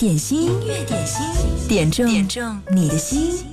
点心，音乐点心，点中点中你的心。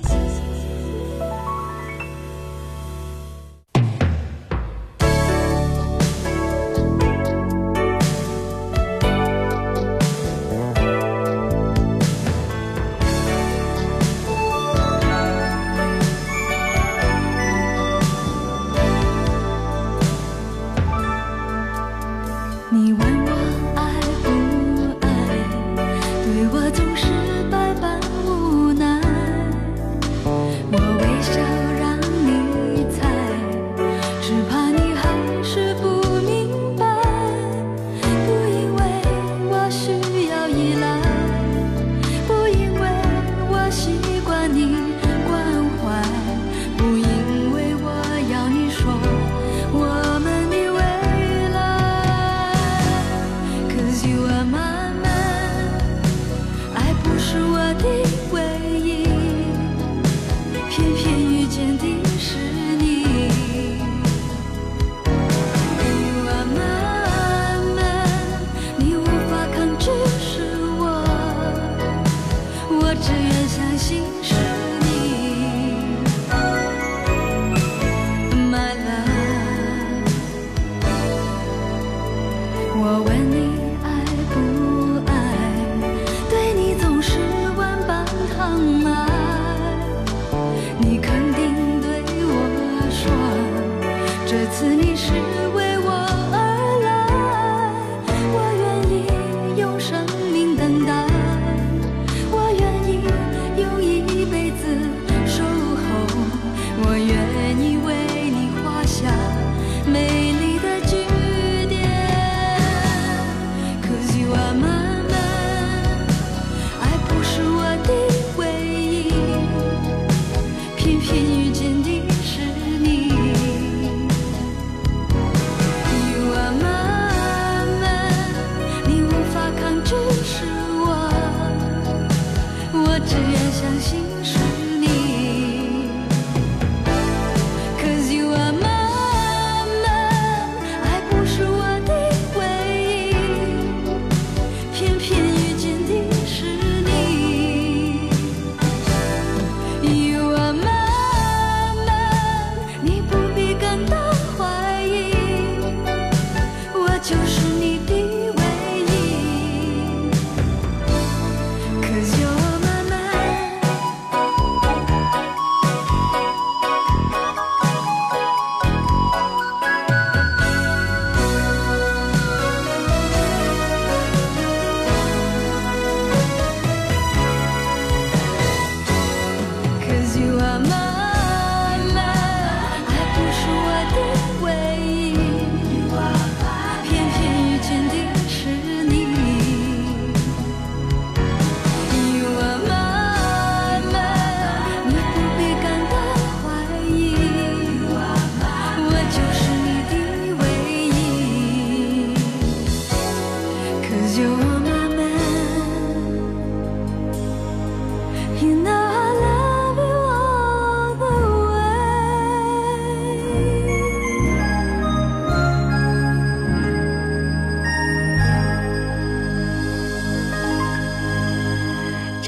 我问你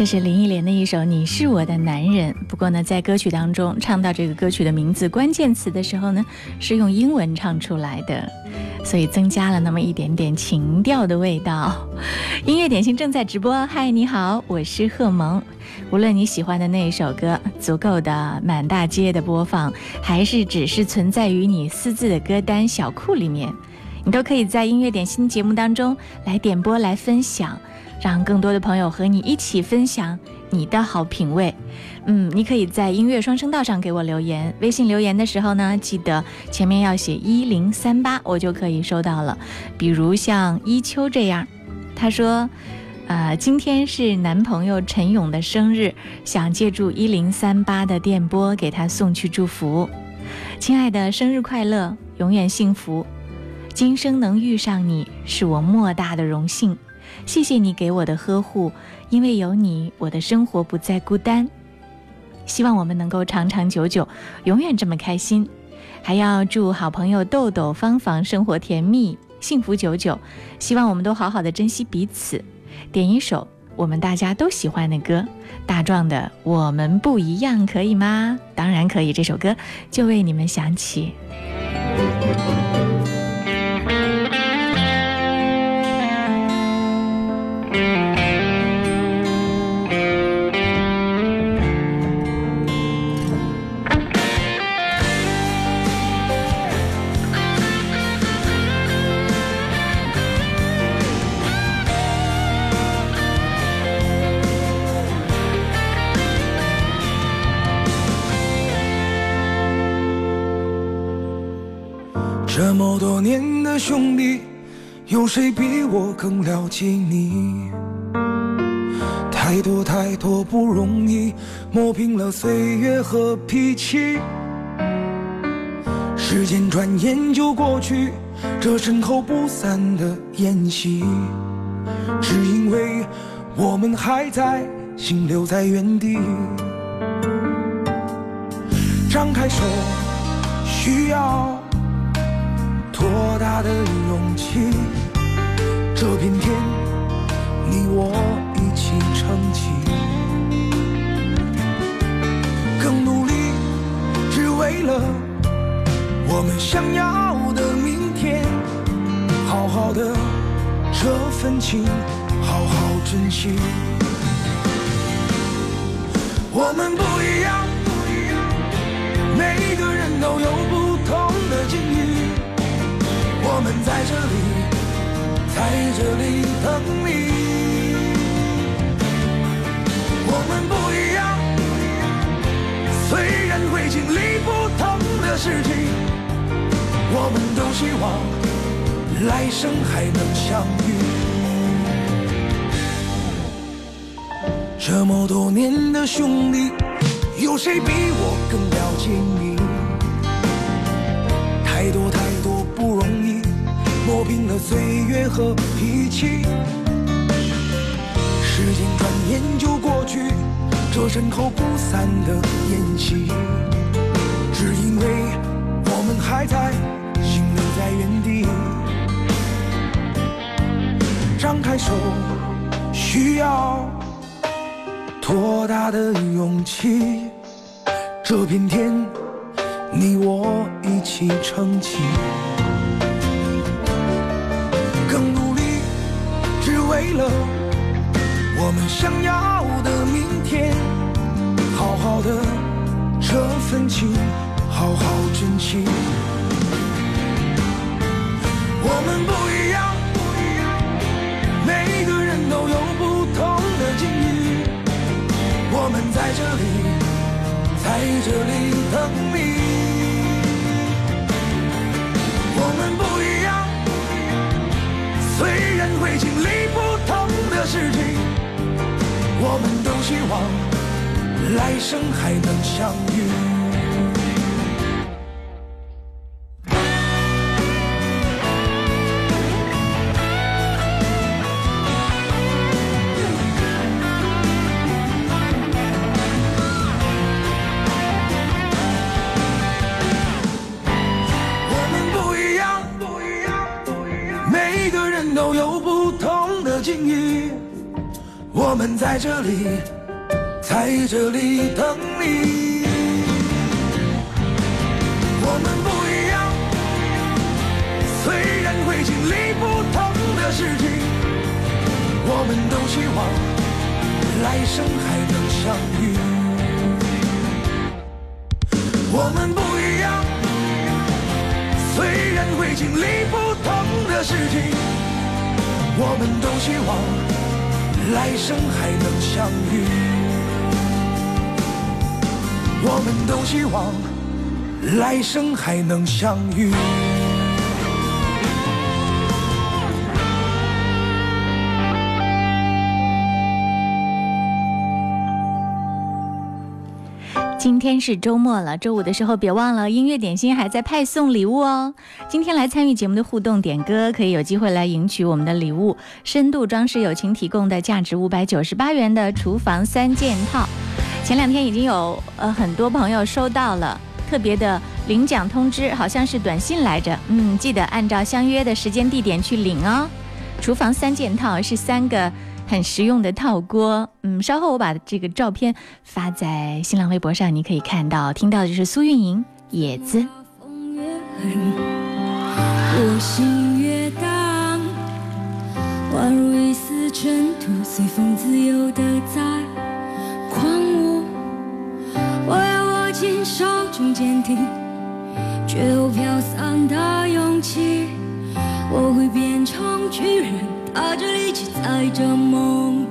这是林忆莲的一首《你是我的男人》，不过呢，在歌曲当中唱到这个歌曲的名字关键词的时候呢，是用英文唱出来的，所以增加了那么一点点情调的味道。音乐点心正在直播，嗨，你好，我是贺萌。无论你喜欢的那一首歌足够的满大街的播放，还是只是存在于你私自的歌单小库里面，你都可以在音乐点心节目当中来点播来分享。让更多的朋友和你一起分享你的好品味。嗯，你可以在音乐双声道上给我留言。微信留言的时候呢，记得前面要写一零三八，我就可以收到了。比如像一秋这样，他说：“呃，今天是男朋友陈勇的生日，想借助一零三八的电波给他送去祝福。亲爱的，生日快乐，永远幸福。今生能遇上你，是我莫大的荣幸。”谢谢你给我的呵护，因为有你，我的生活不再孤单。希望我们能够长长久久，永远这么开心。还要祝好朋友豆豆芳芳生活甜蜜，幸福久久。希望我们都好好的珍惜彼此。点一首我们大家都喜欢的歌，大壮的《我们不一样》，可以吗？当然可以，这首歌就为你们响起。这么多年的兄弟，有谁比我更了解你？太多太多不容易，磨平了岁月和脾气。时间转眼就过去，这身后不散的宴席，只因为我们还在，心留在原地。张开手，需要。多大的勇气？这片天，你我一起撑起。更努力，只为了我们想要的明天。好好的这份情，好好珍惜。我们不一样，每个人都有不同的境遇。我们在这里，在这里等你。我们不一样，虽然会经历不同的事情，我们都希望来生还能相遇。这么多年的兄弟，有谁比我更磨平了岁月和脾气，时间转眼就过去，这身后不散的宴席，只因为我们还在，心留在原地。张开手，需要多大的勇气？这片天，你我一起撑起。想要的明天，好好的这份情，好好珍惜。我们不一样，不一样每个人都有不同的境遇。我们在这里，在这里等你。我们不一样，虽然会经历不同。的事情，我们都希望来生还能相遇。我们在这里，在这里等你。我们不一样，虽然会经历不同的事情，我们都希望来生还能相遇。我们不一样，虽然会经历不同的事情，我们都希望。来生还能相遇，我们都希望来生还能相遇。今天是周末了，周五的时候别忘了音乐点心还在派送礼物哦。今天来参与节目的互动点歌，可以有机会来赢取我们的礼物——深度装饰友情提供的价值五百九十八元的厨房三件套。前两天已经有呃很多朋友收到了特别的领奖通知，好像是短信来着。嗯，记得按照相约的时间地点去领哦。厨房三件套是三个。很实用的套锅。嗯，稍后我把这个照片发在新浪微博上，你可以看到。听到的就是苏运莹《野子》。我心越荡，宛如一丝尘土，随风自由的在狂舞。我要握紧手中坚定，却又飘散的勇气。我会变成巨人，踏着力气载着梦。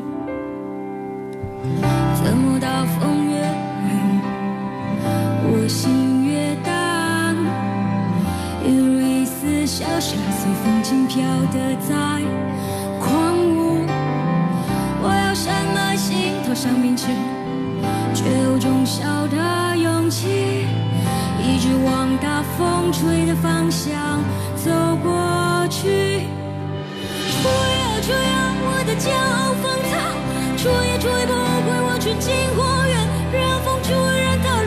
怎么大风越狠，我心越荡，一如一丝小沙随风轻飘的在狂舞。我要什么心头上冰淇却有种小的勇气，一直往大风吹的方向走过。去，吹呀吹呀，我的骄傲放纵，吹也吹不毁我纯净花园，任风吹，任它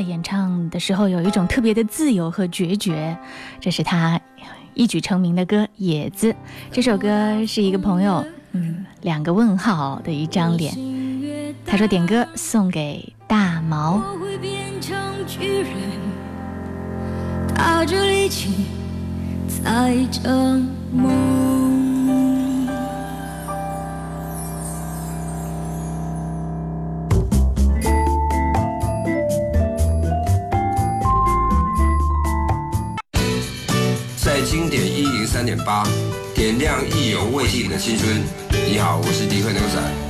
在演唱的时候有一种特别的自由和决绝，这是他一举成名的歌《野子》。这首歌是一个朋友，嗯，两个问号的一张脸。他说点歌送给大毛。意犹未尽的青春。你好，我是迪克牛仔。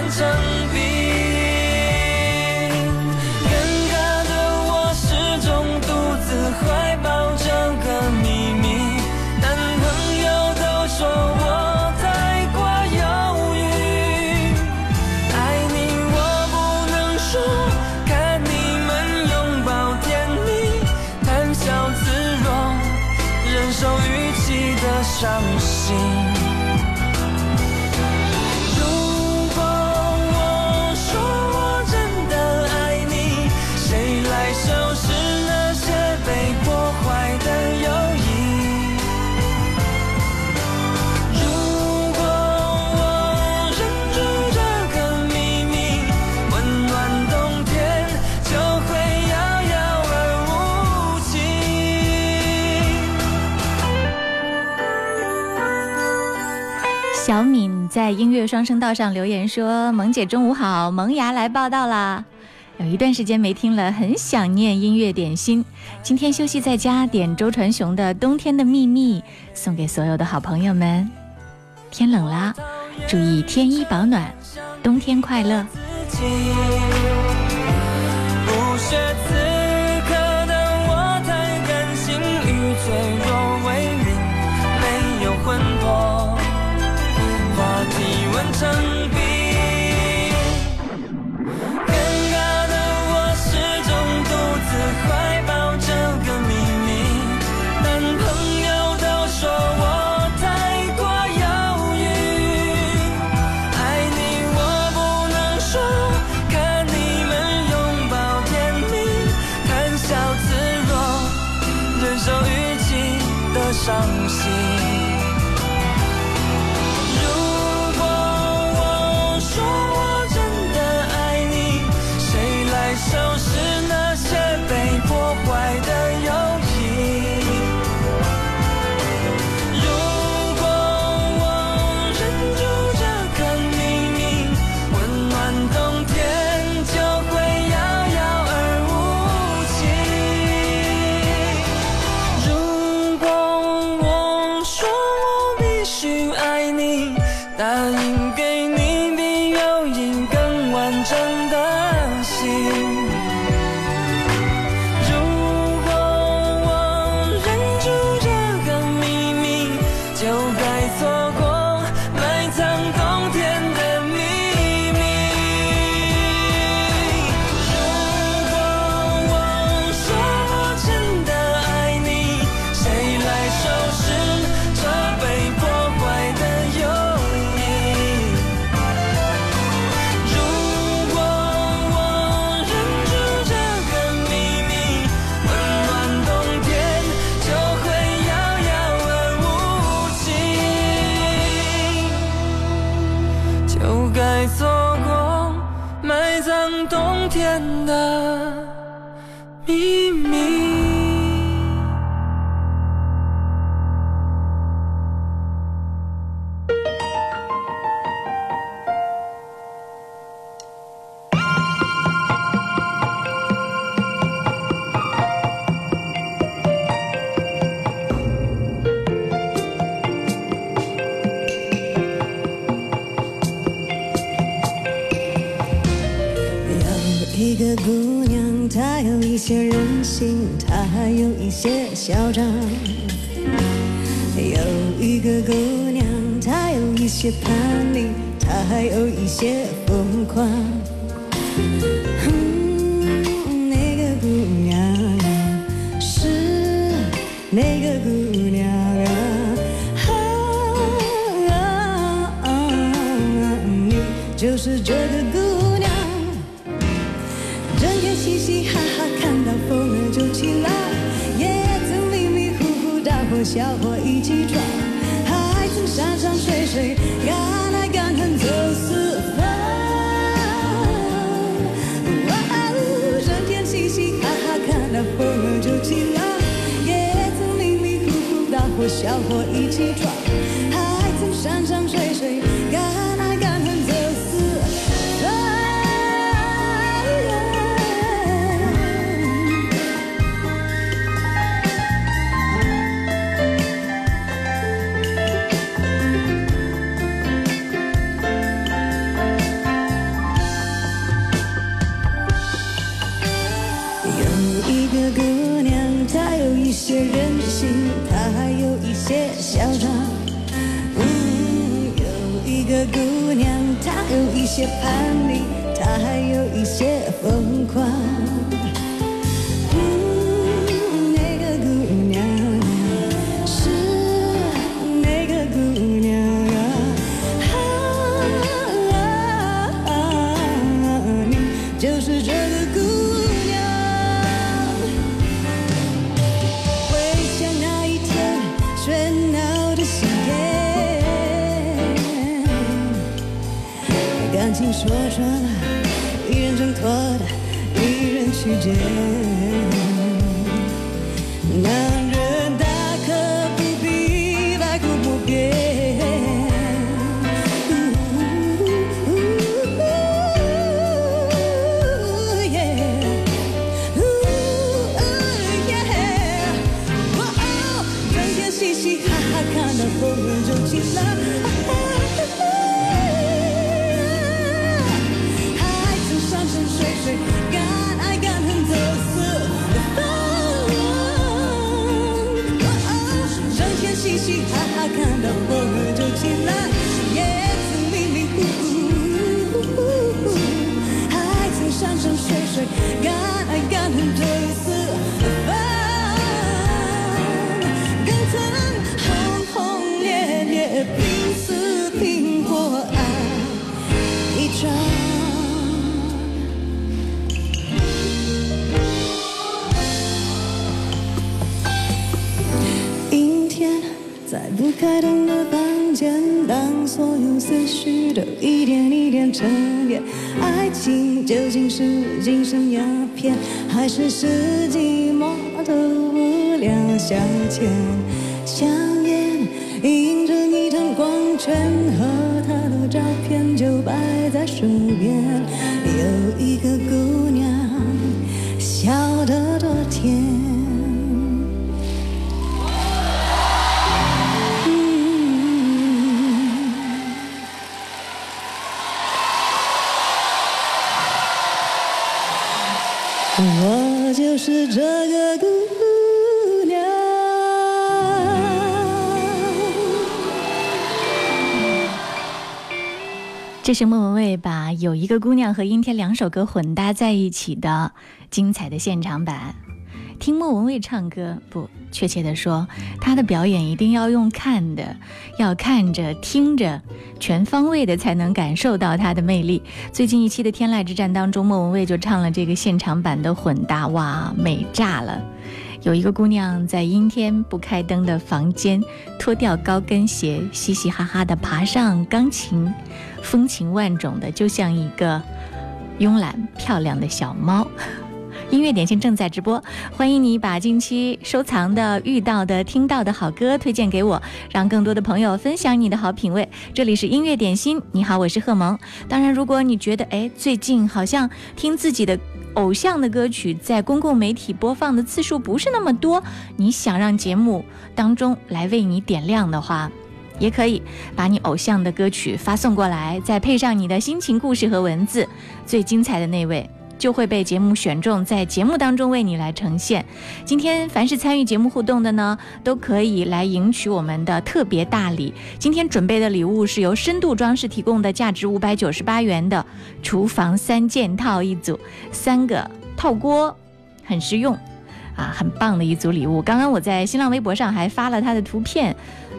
很沉在音乐双声道上留言说萌姐中午好萌芽来报道啦有一段时间没听了很想念音乐点心。今天休息在家点周传雄的冬天的秘密送给所有的好朋友们。天冷啦注意添衣保暖冬天快乐。嚣张。有一个姑娘，她有一些叛逆，她还有一些疯狂。嗯，那个姑娘是那个姑娘啊。就是这个姑娘，整天嘻嘻哈哈，看到风儿就起来。小伙一起闯，还曾山山水水，敢爱敢恨走四方。哇哦，整天嘻嘻哈哈，看到风儿就起浪，也曾迷迷糊糊，大伙小伙一起闯，还曾山山说穿了，一人挣脱的，一人去捡。看到风儿就起来，开灯的房间，当所有思绪都一点一点沉淀，爱情究竟是精神鸦片，还是是寂寞的无聊消遣？香烟映着一滩光圈，和他的照片就摆在手边。有一个这是莫文蔚把有一个姑娘和阴天两首歌混搭在一起的精彩的现场版。听莫文蔚唱歌，不，确切的说，她的表演一定要用看的，要看着、听着，全方位的才能感受到她的魅力。最近一期的《天籁之战》当中，莫文蔚就唱了这个现场版的混搭，哇，美炸了！有一个姑娘在阴天不开灯的房间，脱掉高跟鞋，嘻嘻哈哈地爬上钢琴，风情万种的，就像一个慵懒漂亮的小猫。音乐点心正在直播，欢迎你把近期收藏的、遇到的、听到的好歌推荐给我，让更多的朋友分享你的好品味。这里是音乐点心，你好，我是贺萌。当然，如果你觉得哎，最近好像听自己的偶像的歌曲在公共媒体播放的次数不是那么多，你想让节目当中来为你点亮的话。也可以把你偶像的歌曲发送过来，再配上你的心情故事和文字，最精彩的那位就会被节目选中，在节目当中为你来呈现。今天凡是参与节目互动的呢，都可以来赢取我们的特别大礼。今天准备的礼物是由深度装饰提供的，价值五百九十八元的厨房三件套一组，三个套锅，很实用。啊，很棒的一组礼物。刚刚我在新浪微博上还发了它的图片，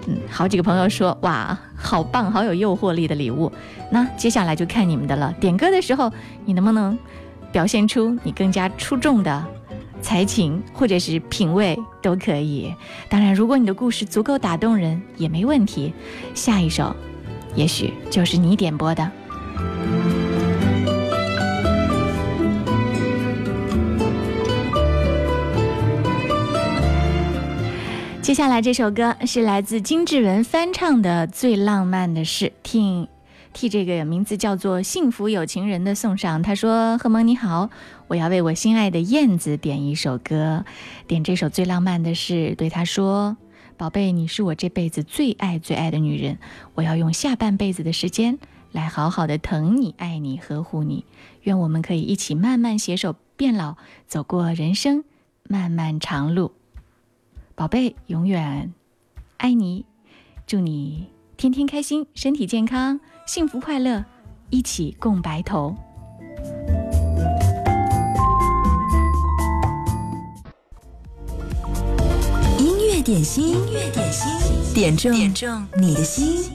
嗯，好几个朋友说哇，好棒，好有诱惑力的礼物。那接下来就看你们的了。点歌的时候，你能不能表现出你更加出众的才情或者是品味都可以。当然，如果你的故事足够打动人，也没问题。下一首，也许就是你点播的。接下来这首歌是来自金志文翻唱的《最浪漫的事》，听。替这个名字叫做“幸福有情人”的送上。他说：“贺蒙你好，我要为我心爱的燕子点一首歌，点这首最浪漫的事。对他说：‘宝贝，你是我这辈子最爱最爱的女人，我要用下半辈子的时间来好好的疼你、爱你、呵护你。愿我们可以一起慢慢携手变老，走过人生漫漫长路。宝贝，永远爱你，祝你天天开心，身体健康。’”幸福快乐，一起共白头。音乐点心，音乐点心，点中点中你的心。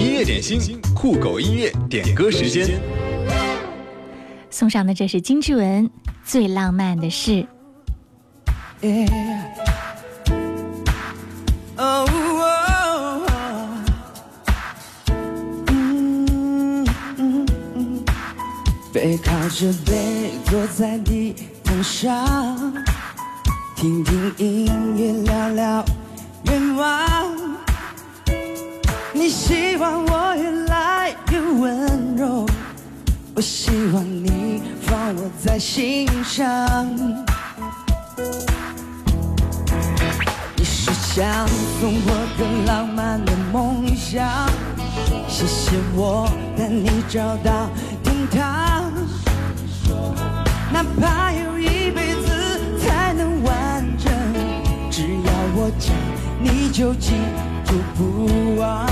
音乐点心，酷狗音乐点歌时间。送上的这是金志文最浪漫的事。背靠着背，坐在地毯上，听听音乐，聊聊愿望。你希望我越来越温柔，我希望你放我在心上。你是想送我更浪漫的梦想，谢谢我带你找到天堂。哪怕有一辈子才能完整，只要我讲，你就记住不忘。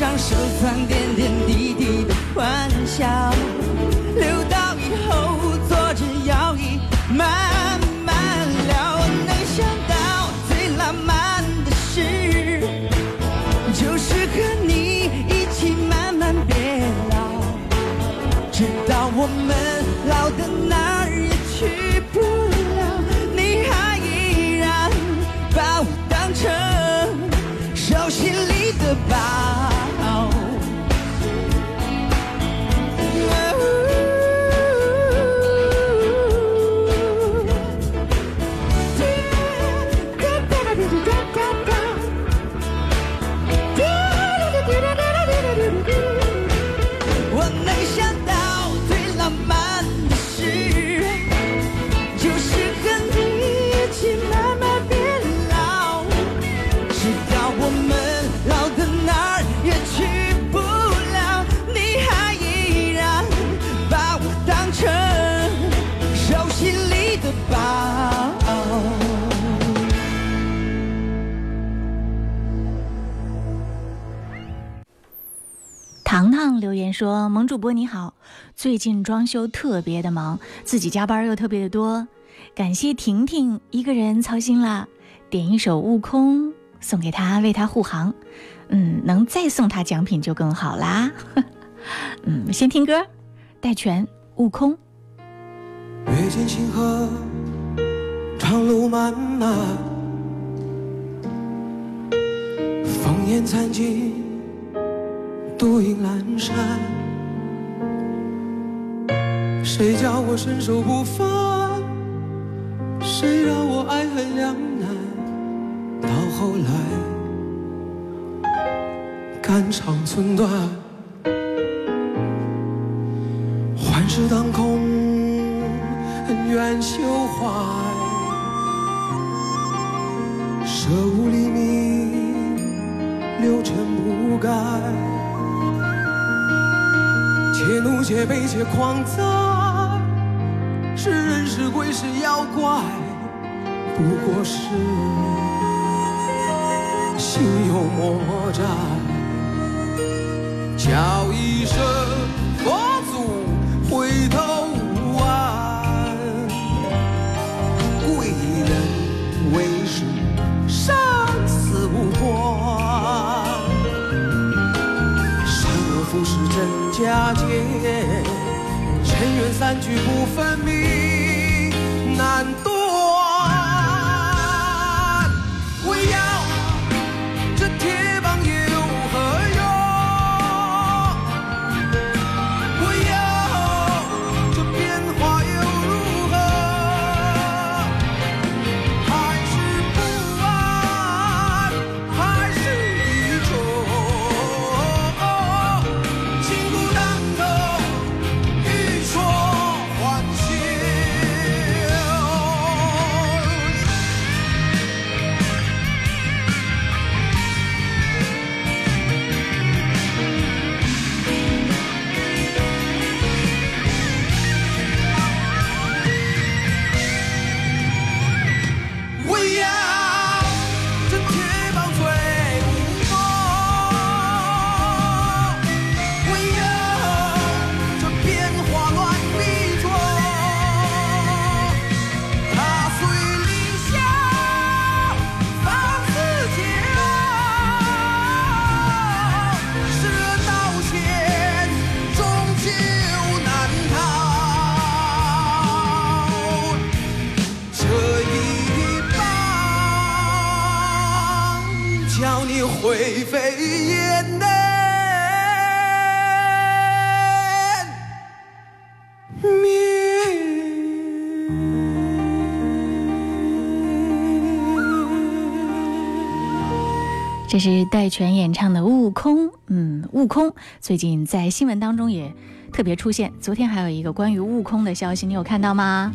上收藏点点滴滴的欢笑，留言说：“萌主播你好，最近装修特别的忙，自己加班又特别的多，感谢婷婷一个人操心了。点一首《悟空》送给他，为他护航。嗯，能再送他奖品就更好啦。嗯，先听歌，戴荃《悟空》。阅尽星河，长路漫漫，烽烟残尽。独影阑珊，谁叫我身手不凡？谁让我爱恨两难？到后来，肝肠寸断，幻世当空，恩怨休怀，舍吾黎明，六尘不改。且怒且悲且狂哉，是人是鬼是妖怪，不过是心有魔债。叫佳节尘缘散聚不分明难断是戴荃演唱的《悟空》。嗯，悟空最近在新闻当中也特别出现。昨天还有一个关于悟空的消息，你有看到吗？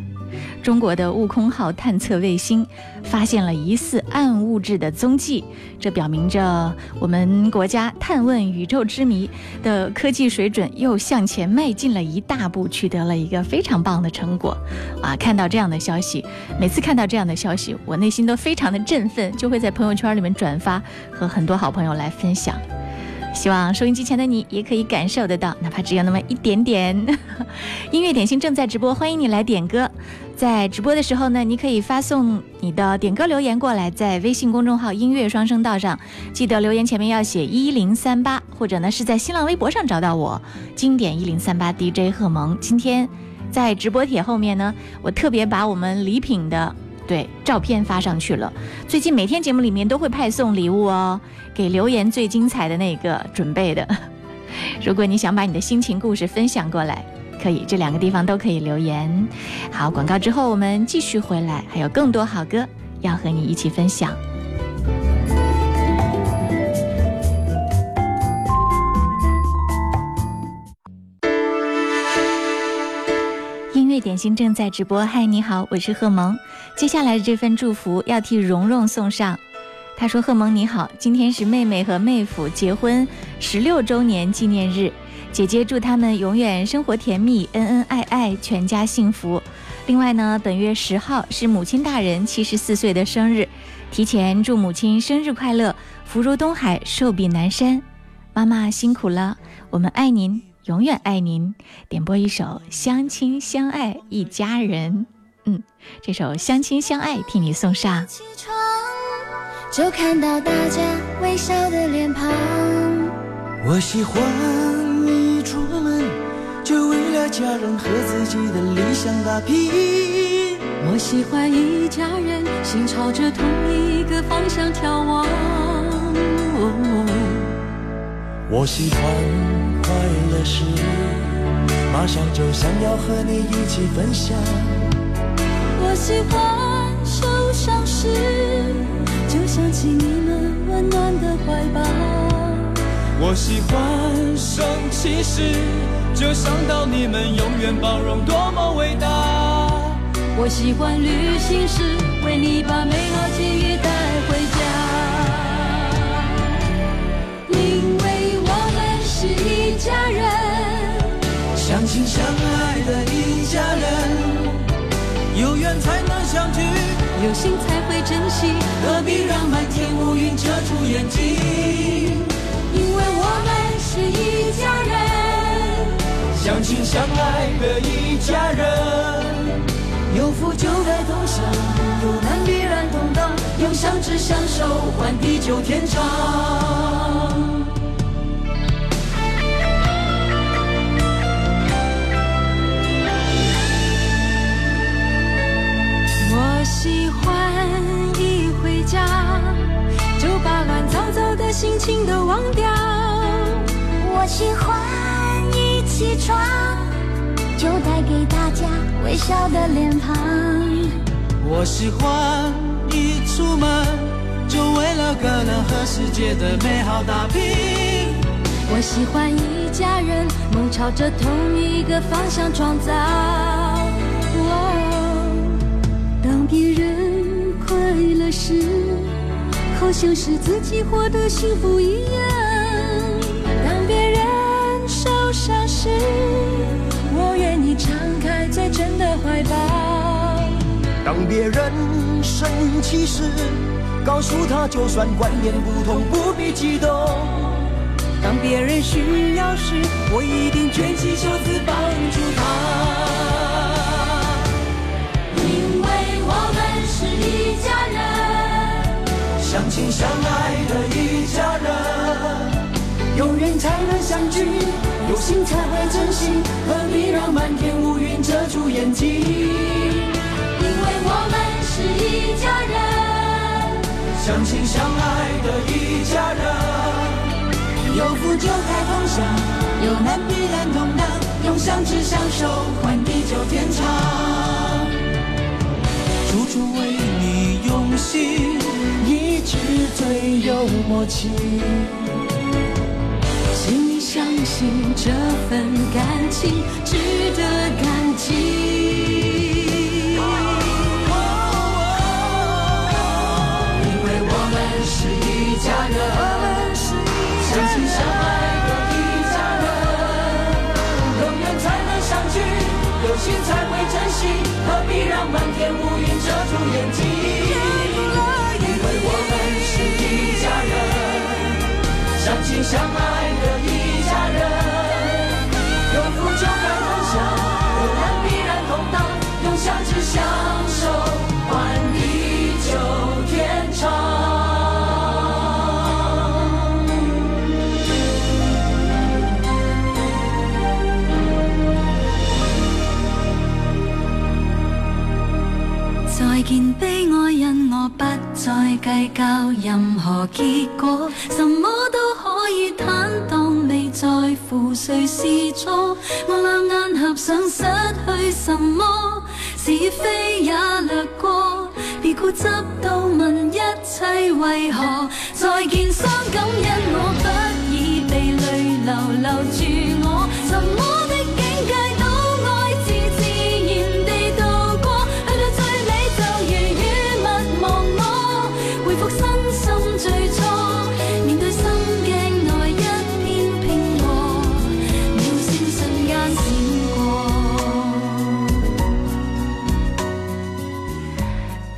中国的悟空号探测卫星发现了疑似暗物质的踪迹，这表明着我们国家探问宇宙之谜的科技水准又向前迈进了一大步，取得了一个非常棒的成果。啊，看到这样的消息，每次看到这样的消息，我内心都非常的振奋，就会在朋友圈里面转发，和很多好朋友来分享。希望收音机前的你也可以感受得到，哪怕只有那么一点点。音乐点心正在直播，欢迎你来点歌。在直播的时候呢，你可以发送你的点歌留言过来，在微信公众号“音乐双声道”上，记得留言前面要写一零三八，或者呢是在新浪微博上找到我，经典一零三八 DJ 贺萌。今天在直播帖后面呢，我特别把我们礼品的对照片发上去了。最近每天节目里面都会派送礼物哦，给留言最精彩的那个准备的。如果你想把你的心情故事分享过来，可以这两个地方都可以留言。好，广告之后我们继续回来，还有更多好歌要和你一起分享。音乐点心正在直播，嗨，你好，我是贺萌。接下来的这份祝福要替蓉蓉送上。她说：“贺萌你好，今天是妹妹和妹夫结婚十六周年纪念日，姐姐祝他们永远生活甜蜜，恩恩爱爱，全家幸福。另外呢，本月十号是母亲大人七十四岁的生日，提前祝母亲生日快乐，福如东海，寿比南山。妈妈辛苦了，我们爱您，永远爱您。点播一首《相亲相爱一家人》，嗯，这首《相亲相爱》替你送上。”起床就看到大家微笑的脸庞，我喜欢一出门就为了家人和自己的理想打拼。我喜欢一家人心朝着同一个方向眺望。我喜欢快乐时，马上就想要和你一起分享。我喜欢受伤时，就想起你们温暖的怀抱。我喜欢生气时，就想到你们永远包容，多么伟大。我喜欢旅行时，为你把美好记忆带一家人，相亲相爱的一家人，有缘才能相聚，有心才会珍惜，何必让满天乌云遮住眼睛？因为我们是一家人，相亲相爱的一家人。有福就该同享，有难必然同当，用相知相守换地久天长。喜欢一回家就把乱糟糟的心情都忘掉。我喜欢一起床就带给大家微笑的脸庞。我喜欢一出门就为了个人和世界的美好打拼。我喜欢一家人梦朝着同一个方向创造。当别人快乐时，好像是自己获得幸福一样；当别人受伤时，我愿意敞开最真的怀抱。当别人生气时，告诉他就算观念不同，不必激动。当别人需要时，我一定卷起袖子帮助他。相亲相爱的一家人，有缘才能相聚，有心才会珍惜，何必让满天乌云遮住眼睛？因为我们是一家人，相亲相爱的一家人，有福就该同享，有难必然同当，用相知相守换地久天长。处处为你用心，最有默契。请你相信这份感情值得感激。因为我们是一家人，相亲相爱的一家人，有缘才能相聚，有心才会珍惜，何必让满天乌云遮住眼睛？相亲相爱的一家人，有福就该同享，有难必然同当，用相知相守换地久天长。再见悲哀，因我不再计较任何结果，什么都可以坦荡，未在乎谁是错。我两眼合上，失去什么是非也掠过，别固执到问一切为何。再见伤感，因我不已被泪流留住我，什么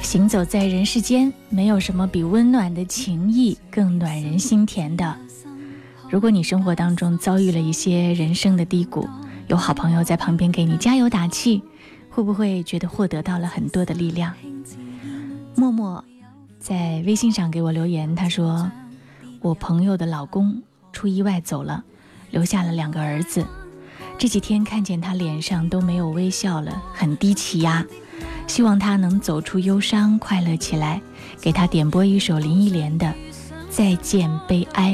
行走在人世间，没有什么比温暖的情谊更暖人心田的。如果你生活当中遭遇了一些人生的低谷，有好朋友在旁边给你加油打气，会不会觉得获得到了很多的力量？默默在微信上给我留言，他说：“我朋友的老公出意外走了，留下了两个儿子。这几天看见他脸上都没有微笑了，很低气压。希望他能走出忧伤，快乐起来。给他点播一首林忆莲的《再见悲哀》。”，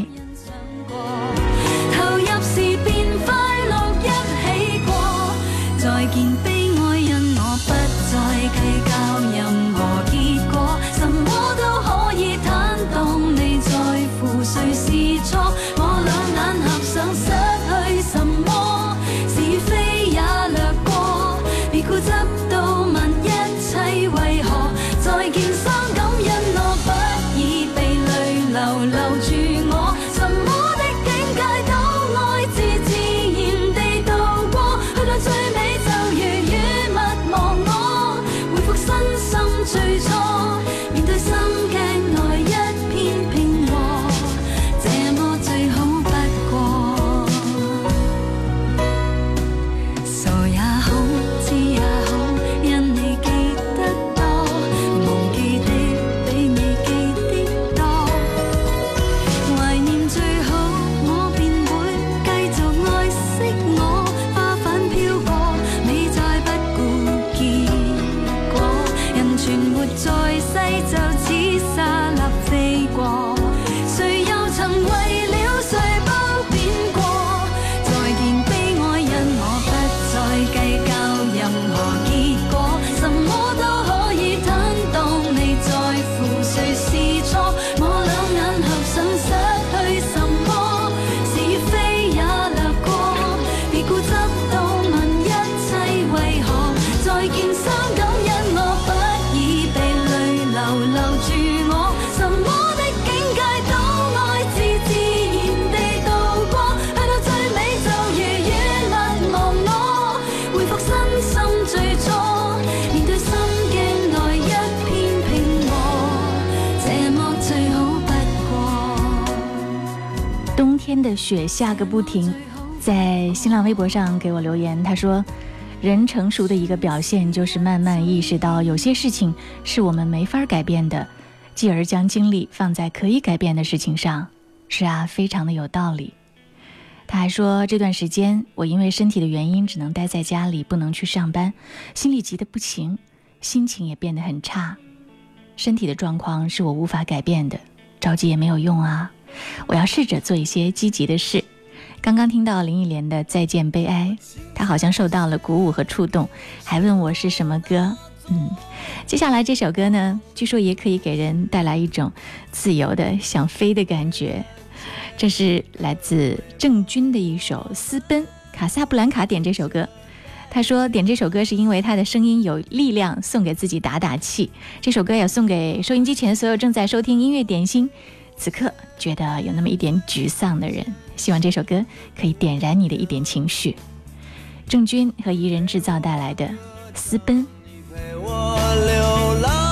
下个不停，在新浪微博上给我留言，他说：“人成熟的一个表现就是慢慢意识到有些事情是我们没法改变的，继而将精力放在可以改变的事情上。”是啊，非常的有道理。他还说，这段时间我因为身体的原因只能待在家里，不能去上班，心里急得不行，心情也变得很差。身体的状况是我无法改变的，着急也没有用啊！我要试着做一些积极的事。刚刚听到林忆莲的《再见悲哀》，她好像受到了鼓舞和触动，还问我是什么歌。嗯，接下来这首歌呢，据说也可以给人带来一种自由的想飞的感觉。这是来自郑钧的一首《私奔》，卡萨布兰卡点这首歌。他说点这首歌是因为他的声音有力量，送给自己打打气。这首歌也送给收音机前所有正在收听音乐点心，此刻觉得有那么一点沮丧的人，希望这首歌可以点燃你的一点情绪。郑钧和怡人制造带来的《私奔》。陪我流浪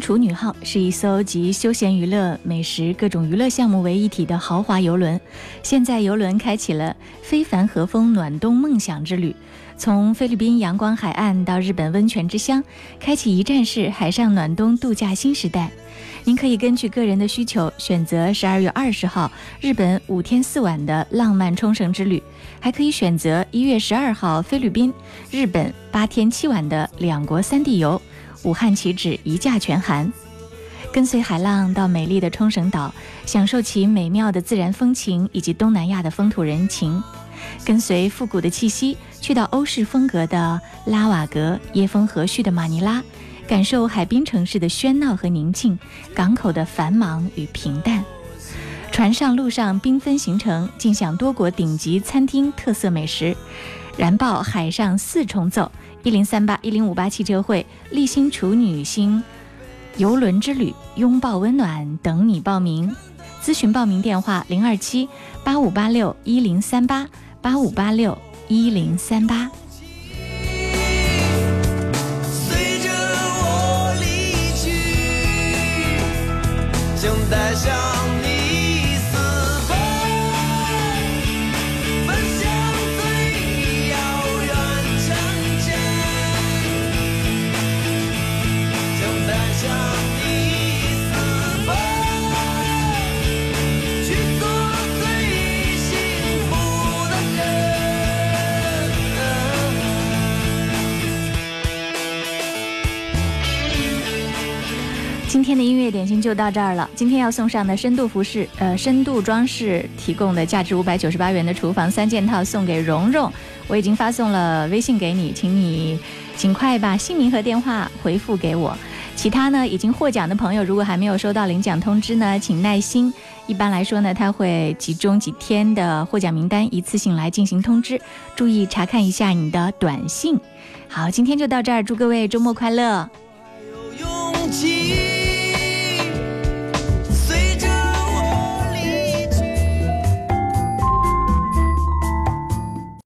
处女号是一艘集休闲娱乐、美食各种娱乐项目为一体的豪华游轮。现在，游轮开启了非凡和风暖冬梦想之旅，从菲律宾阳光海岸到日本温泉之乡，开启一站式海上暖冬度假新时代。您可以根据个人的需求选择十二月二十号日本五天四晚的浪漫冲绳之旅，还可以选择一月十二号菲律宾、日本八天七晚的两国三地游。武汉岂止，一驾全含，跟随海浪到美丽的冲绳岛，享受其美妙的自然风情以及东南亚的风土人情；跟随复古的气息，去到欧式风格的拉瓦格，椰风和煦的马尼拉，感受海滨城市的喧闹和宁静，港口的繁忙与平淡。船上、路上缤纷行程，尽享多国顶级餐厅特色美食，燃爆海上四重奏。一零三八一零五八汽车会立新处女星游轮之旅，拥抱温暖，等你报名。咨询报名电话：零二七八五八六一零三八八五八六一零三八。今天的音乐点心就到这儿了。今天要送上的深度服饰，呃，深度装饰提供的价值五百九十八元的厨房三件套送给蓉蓉，我已经发送了微信给你，请你尽快把姓名和电话回复给我。其他呢，已经获奖的朋友，如果还没有收到领奖通知呢，请耐心。一般来说呢，他会集中几天的获奖名单一次性来进行通知，注意查看一下你的短信。好，今天就到这儿，祝各位周末快乐。有勇气